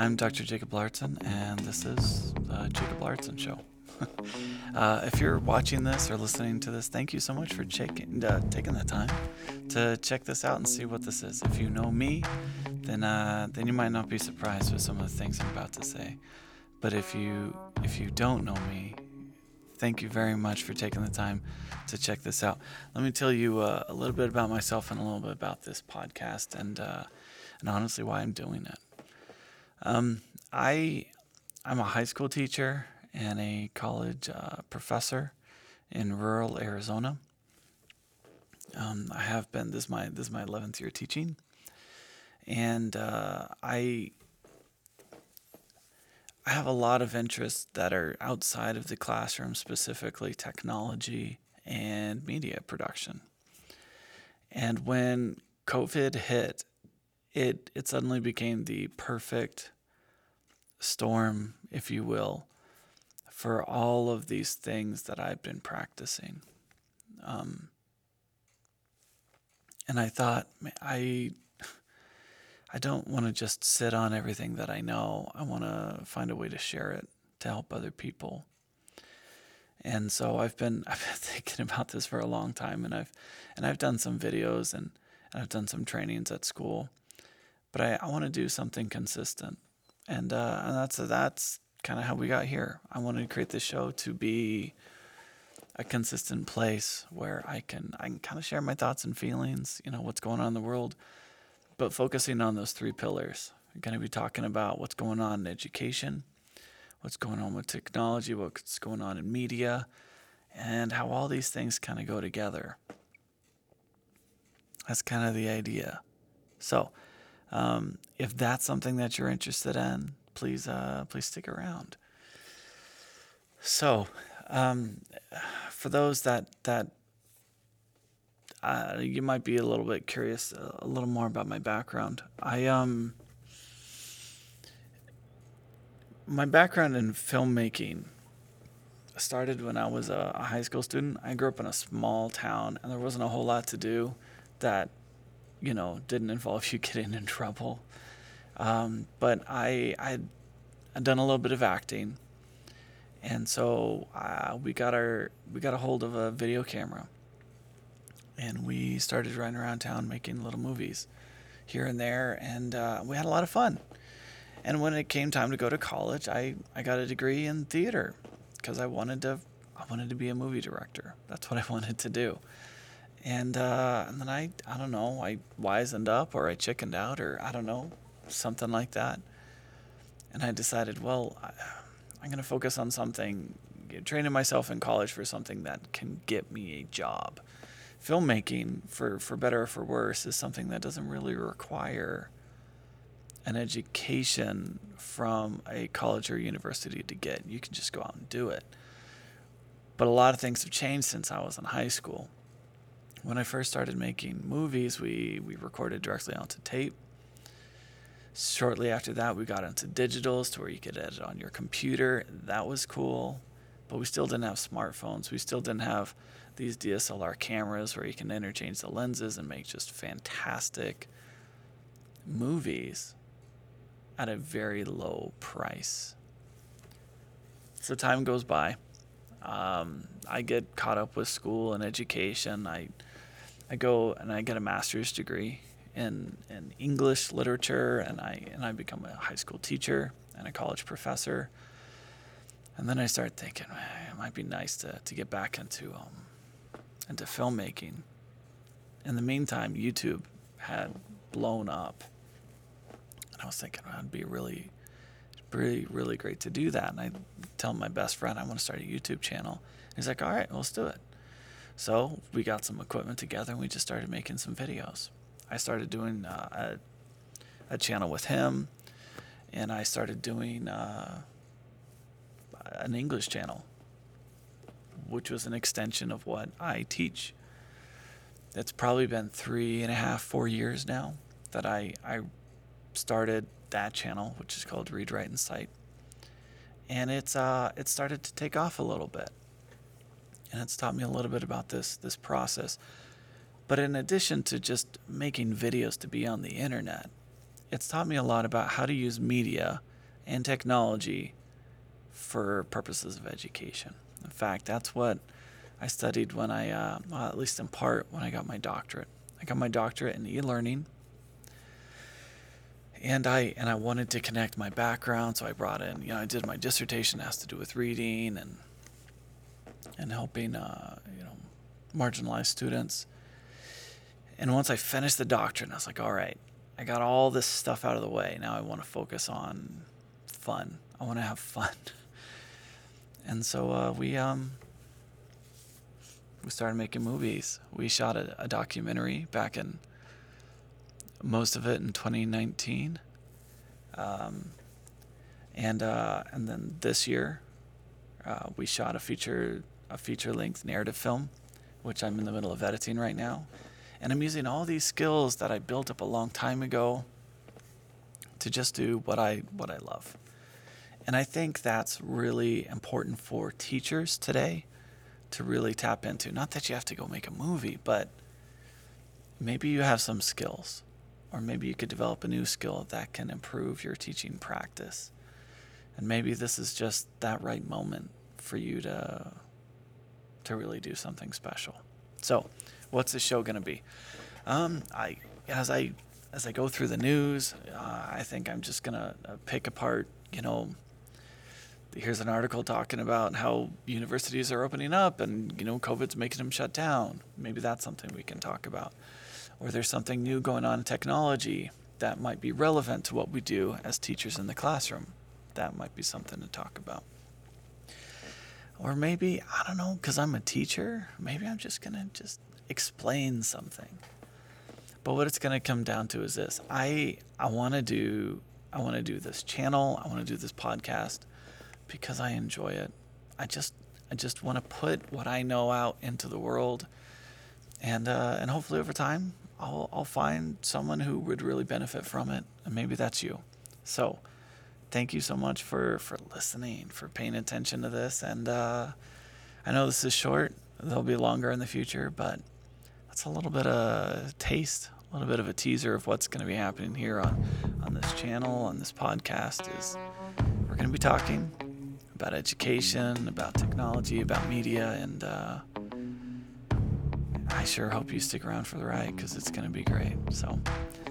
I'm Dr. Jacob Lauritzen, and this is the Jacob Lauritzen Show. uh, if you're watching this or listening to this, thank you so much for checking, uh, taking the time to check this out and see what this is. If you know me, then uh, then you might not be surprised with some of the things I'm about to say. But if you if you don't know me, thank you very much for taking the time to check this out. Let me tell you uh, a little bit about myself and a little bit about this podcast and uh, and honestly why I'm doing it. Um, I I'm a high school teacher and a college uh, professor in rural Arizona. Um, I have been this is my this is my 11th year teaching, and uh, I I have a lot of interests that are outside of the classroom, specifically technology and media production. And when COVID hit, it it suddenly became the perfect storm, if you will, for all of these things that I've been practicing. Um, and I thought, I I don't want to just sit on everything that I know. I want to find a way to share it to help other people. And so I've been I've been thinking about this for a long time, and I've and I've done some videos and, and I've done some trainings at school, but I, I want to do something consistent, and uh, and that's that's kind of how we got here. I wanted to create this show to be a consistent place where I can I can kind of share my thoughts and feelings, you know, what's going on in the world but focusing on those three pillars. We're going to be talking about what's going on in education, what's going on with technology, what's going on in media, and how all these things kind of go together. That's kind of the idea. So, um, if that's something that you're interested in, please uh, please stick around. So, um, for those that that uh, you might be a little bit curious a little more about my background. I um my background in filmmaking started when I was a, high school student. I grew up in a small town, and there wasn't a whole lot to do that you know didn't involve you getting in trouble. Um, but I I'd, I'd done a little bit of acting, and so uh, we got our we got a hold of a video camera and we started running around town making little movies here and there, and uh, we had a lot of fun. And when it came time to go to college, I, I got a degree in theater because I wanted to I wanted to be a movie director. That's what I wanted to do. And uh, and then I I don't know I wisened up or I chickened out or I don't know something like that. And I decided, well, I, I'm going to focus on something, training myself in college for something that can get me a job filmmaking, for, for better or for worse, is something that doesn't really require an education from a college or university to get. You can just go out and do it. But a lot of things have changed since I was in high school. When I first started making movies, we, we recorded directly onto tape. Shortly after that, we got into digitals to where you could edit on your computer. That was cool. But we still didn't have smartphones. We still didn't have these DSLR cameras where you can interchange the lenses and make just fantastic movies at a very low price. So time goes by. Um, I get caught up with school and education. I I go and I get a master's degree in in English literature, and I and I become a high school teacher and a college professor. And then I start thinking, it might be nice to, to get back into um, into filmmaking. In the meantime, YouTube had blown up. And I was thinking, well, it'd be really, really, really great to do that. And I tell my best friend, I want to start a YouTube channel. He's like, all right, let's do it. So we got some equipment together and we just started making some videos. I started doing uh, a, a channel with him, and I started doing uh, an English channel which was an extension of what I teach. It's probably been three and a half, four years now that I, I started that channel, which is called Read, Write, and. And it's uh, it started to take off a little bit. And it's taught me a little bit about this this process. But in addition to just making videos to be on the internet, it's taught me a lot about how to use media and technology for purposes of education. In fact, that's what I studied when I, uh, well, at least in part, when I got my doctorate. I got my doctorate in e-learning, and I and I wanted to connect my background, so I brought in, you know, I did my dissertation has to do with reading and and helping, uh, you know, marginalized students. And once I finished the doctorate, I was like, all right, I got all this stuff out of the way. Now I want to focus on fun. I want to have fun. And so uh, we um, we started making movies. We shot a, a, documentary back in most of it in 2019, um, and uh, and then this year uh, we shot a feature a feature length narrative film, which I'm in the middle of editing right now, and I'm using all these skills that I built up a long time ago to just do what I what I love. And I think that's really important for teachers today to really tap into. Not that you have to go make a movie, but maybe you have some skills, or maybe you could develop a new skill that can improve your teaching practice. And maybe this is just that right moment for you to to really do something special. So, what's the show going to be? Um, I as I as I go through the news, uh, I think I'm just going to uh, pick apart, you know, here's an article talking about how universities are opening up and you know covid's making them shut down maybe that's something we can talk about or there's something new going on in technology that might be relevant to what we do as teachers in the classroom. That might be something to talk about. Or maybe i don't know because i'm a teacher maybe i'm just going to just explain something. But what it's going to come down to is this. I i want to do i want to do this channel i want to do this podcast because I enjoy it. I just I just want to put what I know out into the world, and uh, and hopefully over time I'll I'll find someone who would really benefit from it, and maybe that's you. So, thank you so much for for listening, for paying attention to this, and uh, I know this is short. They'll be longer in the future, but that's a little bit of taste, a little bit of a teaser of what's going to be happening here on on this channel, on this podcast. Is we're going to be talking about education, about technology, about media, and uh, I sure hope you stick around for the ride because it's going to be great. So,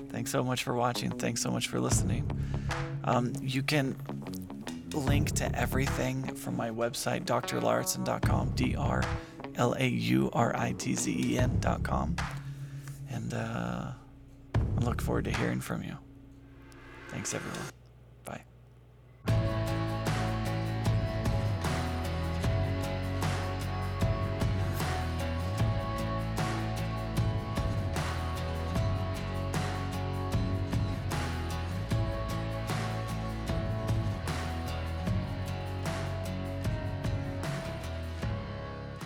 thanks so much for watching. Thanks so much for listening. Um, you can link to everything from my website, drlauritzen.com, D R L A U R I T Z E N.com. And uh, I look forward to hearing from you. Thanks, everyone.